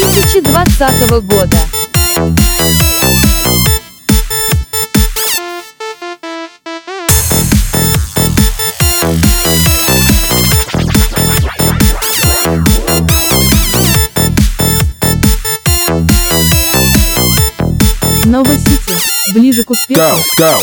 2020 года. Новосити. Ближе к успеху. Тау, тау.